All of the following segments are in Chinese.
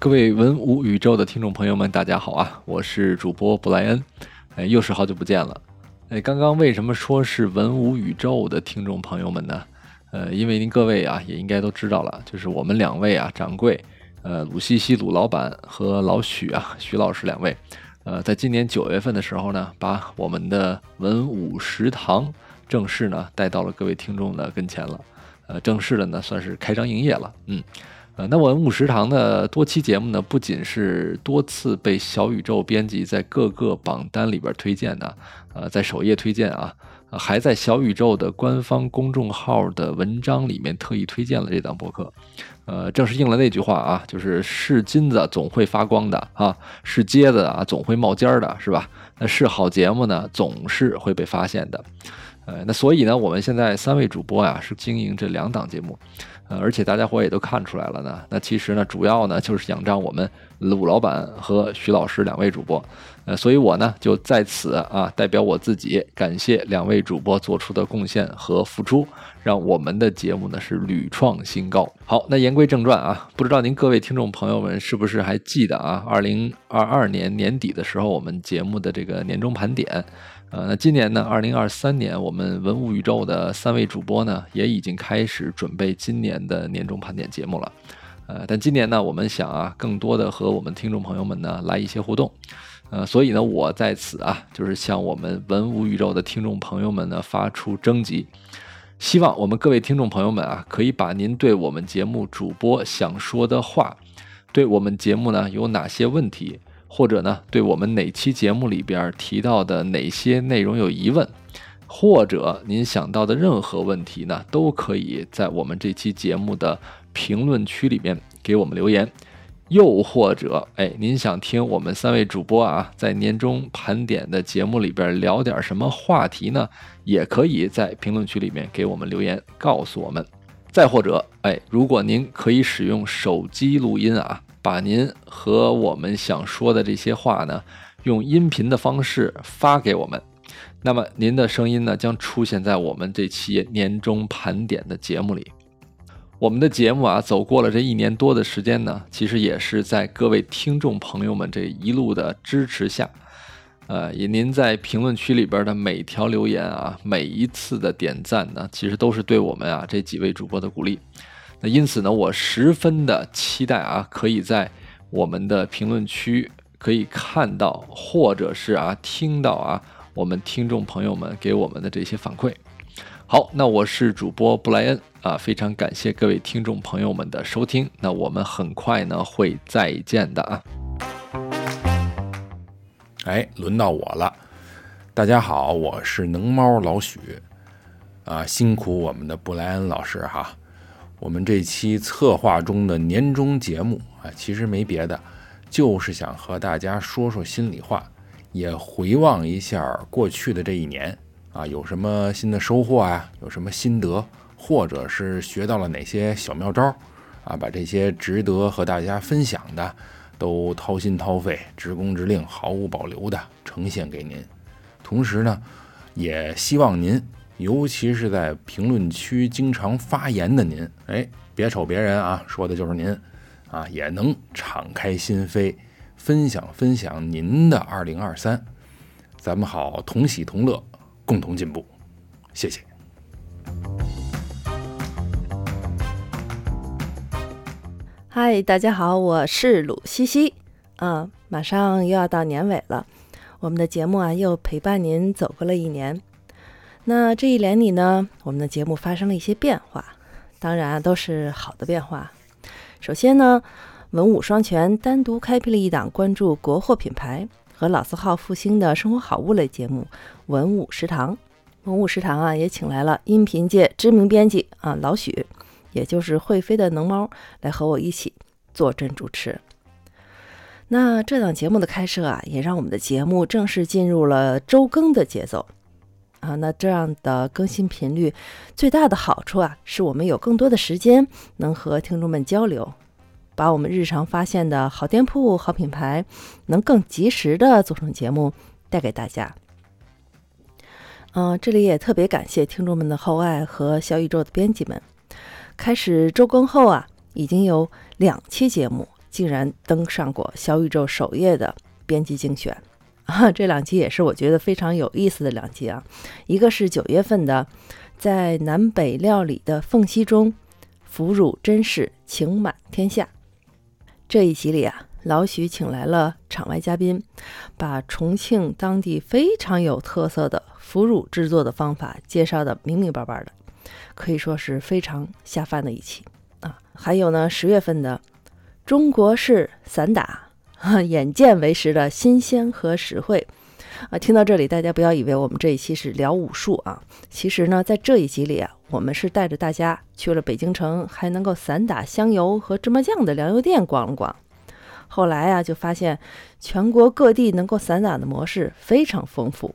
各位文武宇宙的听众朋友们，大家好啊！我是主播布莱恩，哎，又是好久不见了。哎，刚刚为什么说是文武宇宙的听众朋友们呢？呃，因为您各位啊，也应该都知道了，就是我们两位啊，掌柜，呃，鲁西西鲁老板和老许啊，许老师两位，呃，在今年九月份的时候呢，把我们的文武食堂正式呢带到了各位听众的跟前了，呃，正式的呢算是开张营业了，嗯。呃，那文物食堂的多期节目呢，不仅是多次被小宇宙编辑在各个榜单里边推荐的，呃，在首页推荐啊，还在小宇宙的官方公众号的文章里面特意推荐了这档播客。呃，正是应了那句话啊，就是是金子总会发光的啊，是疖子啊总会冒尖儿的，是吧？那是好节目呢，总是会被发现的。呃，那所以呢，我们现在三位主播呀，是经营这两档节目。呃，而且大家伙也都看出来了呢。那其实呢，主要呢就是仰仗我们鲁老板和徐老师两位主播。呃，所以我呢就在此啊，代表我自己感谢两位主播做出的贡献和付出，让我们的节目呢是屡创新高。好，那言归正传啊，不知道您各位听众朋友们是不是还记得啊？二零二二年年底的时候，我们节目的这个年终盘点。呃，那今年呢，二零二三年，我们文物宇宙的三位主播呢，也已经开始准备今年的年终盘点节目了。呃，但今年呢，我们想啊，更多的和我们听众朋友们呢来一些互动。呃，所以呢，我在此啊，就是向我们文武宇宙的听众朋友们呢发出征集，希望我们各位听众朋友们啊，可以把您对我们节目主播想说的话，对我们节目呢有哪些问题。或者呢，对我们哪期节目里边提到的哪些内容有疑问，或者您想到的任何问题呢，都可以在我们这期节目的评论区里面给我们留言。又或者，哎，您想听我们三位主播啊，在年终盘点的节目里边聊点什么话题呢？也可以在评论区里面给我们留言，告诉我们。再或者，哎，如果您可以使用手机录音啊。把您和我们想说的这些话呢，用音频的方式发给我们，那么您的声音呢将出现在我们这期年终盘点的节目里。我们的节目啊，走过了这一年多的时间呢，其实也是在各位听众朋友们这一路的支持下，呃，以您在评论区里边的每条留言啊，每一次的点赞呢，其实都是对我们啊这几位主播的鼓励。那因此呢，我十分的期待啊，可以在我们的评论区可以看到，或者是啊听到啊我们听众朋友们给我们的这些反馈。好，那我是主播布莱恩啊，非常感谢各位听众朋友们的收听。那我们很快呢会再见的啊。哎，轮到我了，大家好，我是能猫老许啊，辛苦我们的布莱恩老师哈。我们这期策划中的年终节目啊，其实没别的，就是想和大家说说心里话，也回望一下过去的这一年啊，有什么新的收获啊，有什么心得，或者是学到了哪些小妙招啊，把这些值得和大家分享的，都掏心掏肺、直工直令、毫无保留的呈现给您。同时呢，也希望您。尤其是在评论区经常发言的您，哎，别瞅别人啊，说的就是您，啊，也能敞开心扉，分享分享您的二零二三，咱们好同喜同乐，共同进步，谢谢。嗨，大家好，我是鲁西西，啊，马上又要到年尾了，我们的节目啊，又陪伴您走过了一年。那这一年里呢，我们的节目发生了一些变化，当然都是好的变化。首先呢，文武双全单独开辟了一档关注国货品牌和老字号复兴的生活好物类节目——文武食堂。文武食堂啊，也请来了音频界知名编辑啊老许，也就是会飞的能猫，来和我一起坐镇主持。那这档节目的开设啊，也让我们的节目正式进入了周更的节奏。啊，那这样的更新频率最大的好处啊，是我们有更多的时间能和听众们交流，把我们日常发现的好店铺、好品牌，能更及时的做成节目带给大家。嗯，这里也特别感谢听众们的厚爱和小宇宙的编辑们。开始周更后啊，已经有两期节目竟然登上过小宇宙首页的编辑精选啊！这两期也是我觉得非常有意思的两集啊，一个是九月份的，在南北料理的缝隙中，腐乳真是情满天下。这一集里啊，老许请来了场外嘉宾，把重庆当地非常有特色的腐乳制作的方法介绍的明明白白的，可以说是非常下饭的一期啊。还有呢，十月份的中国式散打，眼见为实的新鲜和实惠啊。听到这里，大家不要以为我们这一期是聊武术啊，其实呢，在这一集里啊，我们是带着大家去了北京城，还能够散打香油和芝麻酱的粮油店逛了逛。后来啊，就发现全国各地能够散打的模式非常丰富，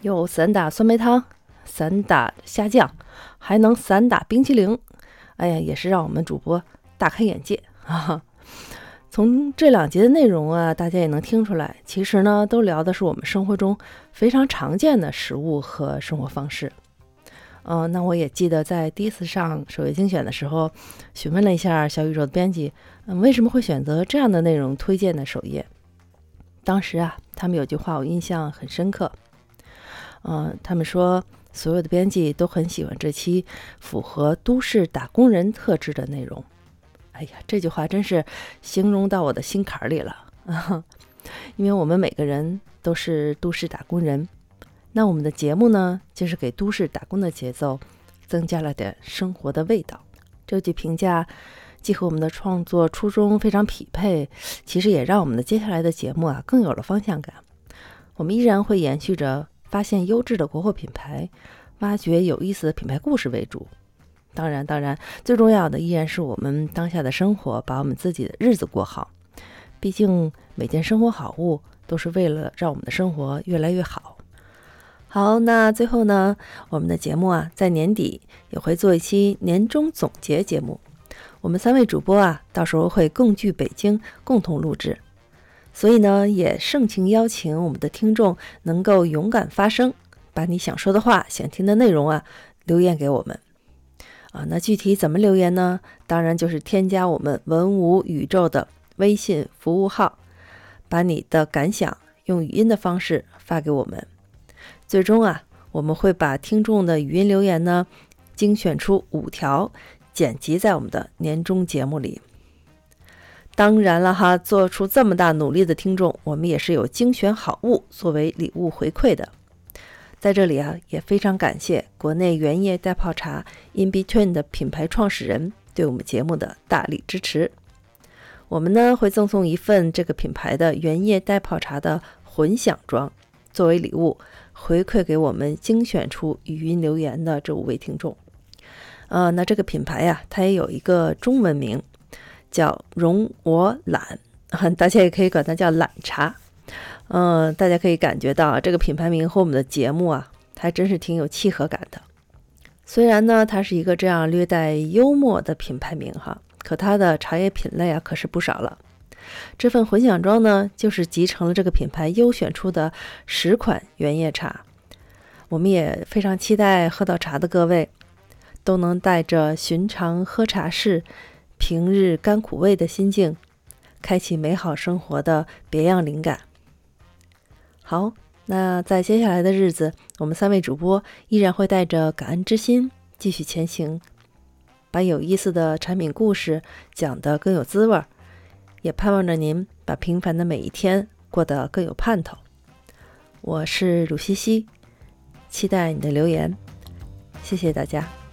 有散打酸梅汤、散打虾酱，还能散打冰淇淋。哎呀，也是让我们主播大开眼界啊！从这两集的内容啊，大家也能听出来，其实呢，都聊的是我们生活中非常常见的食物和生活方式。嗯，那我也记得在第一次上首页精选的时候，询问了一下小宇宙的编辑，嗯，为什么会选择这样的内容推荐的首页？当时啊，他们有句话我印象很深刻，嗯，他们说所有的编辑都很喜欢这期符合都市打工人特质的内容。哎呀，这句话真是形容到我的心坎里了啊！因为我们每个人都是都市打工人。那我们的节目呢，就是给都市打工的节奏增加了点生活的味道。这句评价既和我们的创作初衷非常匹配，其实也让我们的接下来的节目啊更有了方向感。我们依然会延续着发现优质的国货品牌、挖掘有意思的品牌故事为主。当然，当然，最重要的依然是我们当下的生活，把我们自己的日子过好。毕竟每件生活好物都是为了让我们的生活越来越好。好，那最后呢，我们的节目啊，在年底也会做一期年终总结节目。我们三位主播啊，到时候会共聚北京，共同录制。所以呢，也盛情邀请我们的听众能够勇敢发声，把你想说的话、想听的内容啊，留言给我们。啊，那具体怎么留言呢？当然就是添加我们文武宇宙的微信服务号，把你的感想用语音的方式发给我们。最终啊，我们会把听众的语音留言呢，精选出五条，剪辑在我们的年终节目里。当然了哈，做出这么大努力的听众，我们也是有精选好物作为礼物回馈的。在这里啊，也非常感谢国内原叶袋泡茶 In Between 的品牌创始人对我们节目的大力支持。我们呢会赠送一份这个品牌的原叶袋泡茶的混响装作为礼物。回馈给我们精选出语音留言的这五位听众，呃，那这个品牌呀，它也有一个中文名，叫容我懒，大家也可以管它叫懒茶。嗯，大家可以感觉到这个品牌名和我们的节目啊，还真是挺有契合感的。虽然呢，它是一个这样略带幽默的品牌名哈，可它的茶叶品类啊，可是不少了。这份混响装呢，就是集成了这个品牌优选出的十款原叶茶。我们也非常期待喝到茶的各位，都能带着寻常喝茶事、平日甘苦味的心境，开启美好生活的别样灵感。好，那在接下来的日子，我们三位主播依然会带着感恩之心继续前行，把有意思的产品故事讲得更有滋味儿。也盼望着您把平凡的每一天过得更有盼头。我是鲁西西，期待你的留言，谢谢大家。